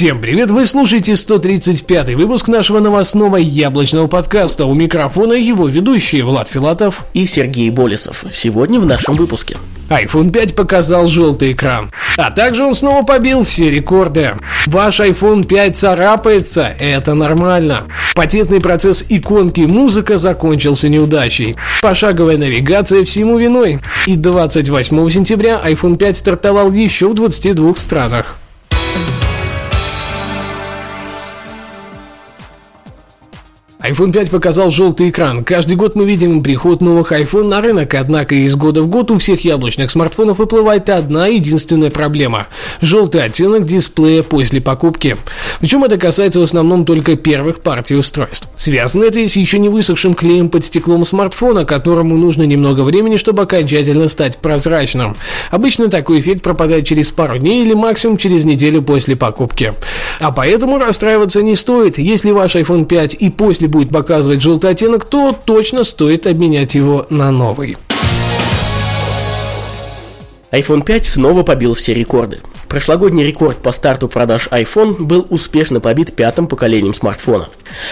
Всем привет! Вы слушаете 135 выпуск нашего новостного яблочного подкаста. У микрофона его ведущие Влад Филатов и Сергей Болесов. Сегодня в нашем выпуске. iPhone 5 показал желтый экран. А также он снова побил все рекорды. Ваш iPhone 5 царапается, это нормально. Патентный процесс иконки музыка закончился неудачей. Пошаговая навигация всему виной. И 28 сентября iPhone 5 стартовал еще в 22 странах. iPhone 5 показал желтый экран. Каждый год мы видим приход новых iPhone на рынок, однако из года в год у всех яблочных смартфонов выплывает одна единственная проблема – желтый оттенок дисплея после покупки. Причем это касается в основном только первых партий устройств. Связано это с еще не высохшим клеем под стеклом смартфона, которому нужно немного времени, чтобы окончательно стать прозрачным. Обычно такой эффект пропадает через пару дней или максимум через неделю после покупки. А поэтому расстраиваться не стоит. Если ваш iPhone 5 и после будет показывать желтый оттенок, то точно стоит обменять его на новый. iPhone 5 снова побил все рекорды. Прошлогодний рекорд по старту продаж iPhone был успешно побит пятым поколением смартфона.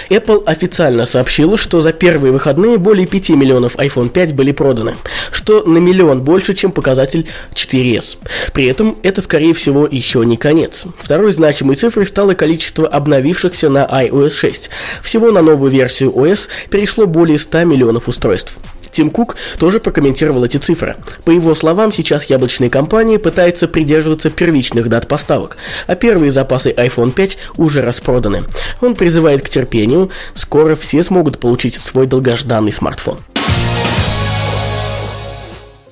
Apple официально сообщила, что за первые выходные более 5 миллионов iPhone 5 были проданы, что на миллион больше, чем показатель 4S. При этом это, скорее всего, еще не конец. Второй значимой цифрой стало количество обновившихся на iOS 6. Всего на новую версию OS перешло более 100 миллионов устройств. Тим Кук тоже прокомментировал эти цифры. По его словам, сейчас яблочные компании пытаются придерживаться первичных дат поставок, а первые запасы iPhone 5 уже распроданы. Он призывает к терпению, скоро все смогут получить свой долгожданный смартфон.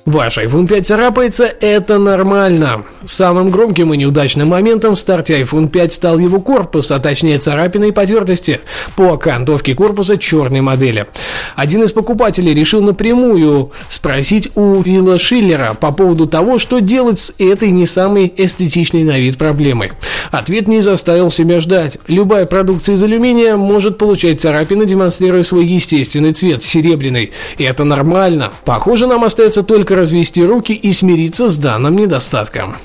Ваш iPhone 5 царапается, это нормально. Самым громким и неудачным моментом в старте iPhone 5 стал его корпус, а точнее царапины и потертости по окантовке корпуса черной модели. Один из покупателей решил напрямую спросить у Вилла Шиллера по поводу того, что делать с этой не самой эстетичной на вид проблемой. Ответ не заставил себя ждать. Любая продукция из алюминия может получать царапины, демонстрируя свой естественный цвет – серебряный. И это нормально. Похоже, нам остается только развести руки и смириться с данным недостатком.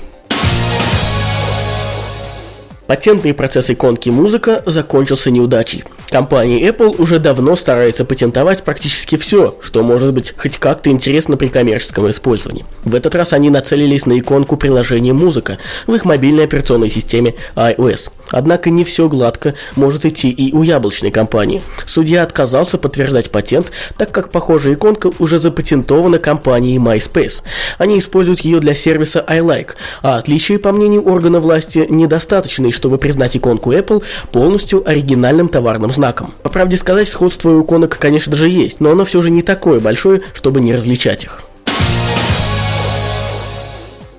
Патентный процесс иконки музыка закончился неудачей. Компания Apple уже давно старается патентовать практически все, что может быть хоть как-то интересно при коммерческом использовании. В этот раз они нацелились на иконку приложения «Музыка» в их мобильной операционной системе iOS. Однако не все гладко может идти и у яблочной компании. Судья отказался подтверждать патент, так как похожая иконка уже запатентована компанией MySpace. Они используют ее для сервиса iLike, а отличия, по мнению органа власти, недостаточны, чтобы признать иконку Apple полностью оригинальным товарным знаком. По правде сказать, сходство у иконок, конечно же, есть, но оно все же не такое большое, чтобы не различать их.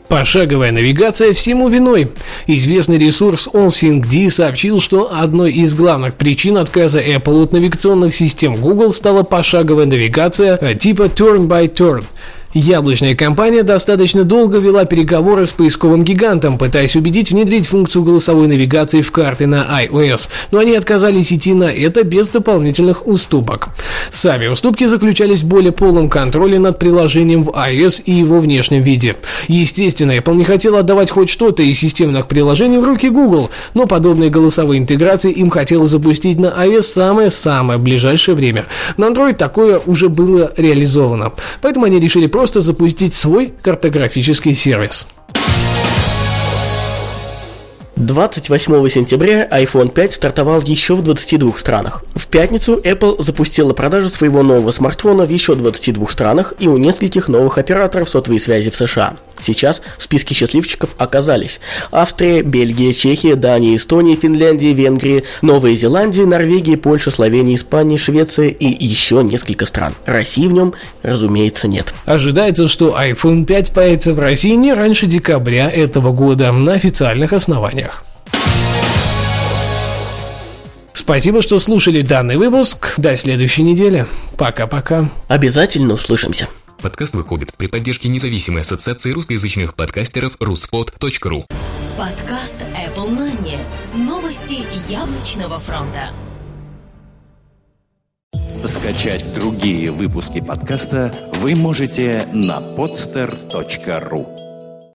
Пошаговая навигация всему виной. Известный ресурс OnSyncD сообщил, что одной из главных причин отказа Apple от навигационных систем Google стала пошаговая навигация типа Turn by Turn. Яблочная компания достаточно долго вела переговоры с поисковым гигантом, пытаясь убедить внедрить функцию голосовой навигации в карты на iOS, но они отказались идти на это без дополнительных уступок. Сами уступки заключались в более полном контроле над приложением в iOS и его внешнем виде. Естественно, Apple не хотела отдавать хоть что-то из системных приложений в руки Google, но подобные голосовые интеграции им хотелось запустить на iOS самое-самое ближайшее время. На Android такое уже было реализовано, поэтому они решили просто просто запустить свой картографический сервис. 28 сентября iPhone 5 стартовал еще в 22 странах. В пятницу Apple запустила продажу своего нового смартфона в еще 22 странах и у нескольких новых операторов сотовой связи в США. Сейчас в списке счастливчиков оказались Австрия, Бельгия, Чехия, Дания, Эстония, Финляндия, Венгрия, Новая Зеландия, Норвегия, Польша, Словения, Испания, Швеция и еще несколько стран. России в нем, разумеется, нет. Ожидается, что iPhone 5 появится в России не раньше декабря этого года на официальных основаниях. Спасибо, что слушали данный выпуск. До следующей недели. Пока-пока. Обязательно услышимся. Подкаст выходит при поддержке независимой ассоциации русскоязычных подкастеров ruspod.ru Подкаст Apple Money. Новости яблочного фронта. Скачать другие выпуски подкаста вы можете на podster.ru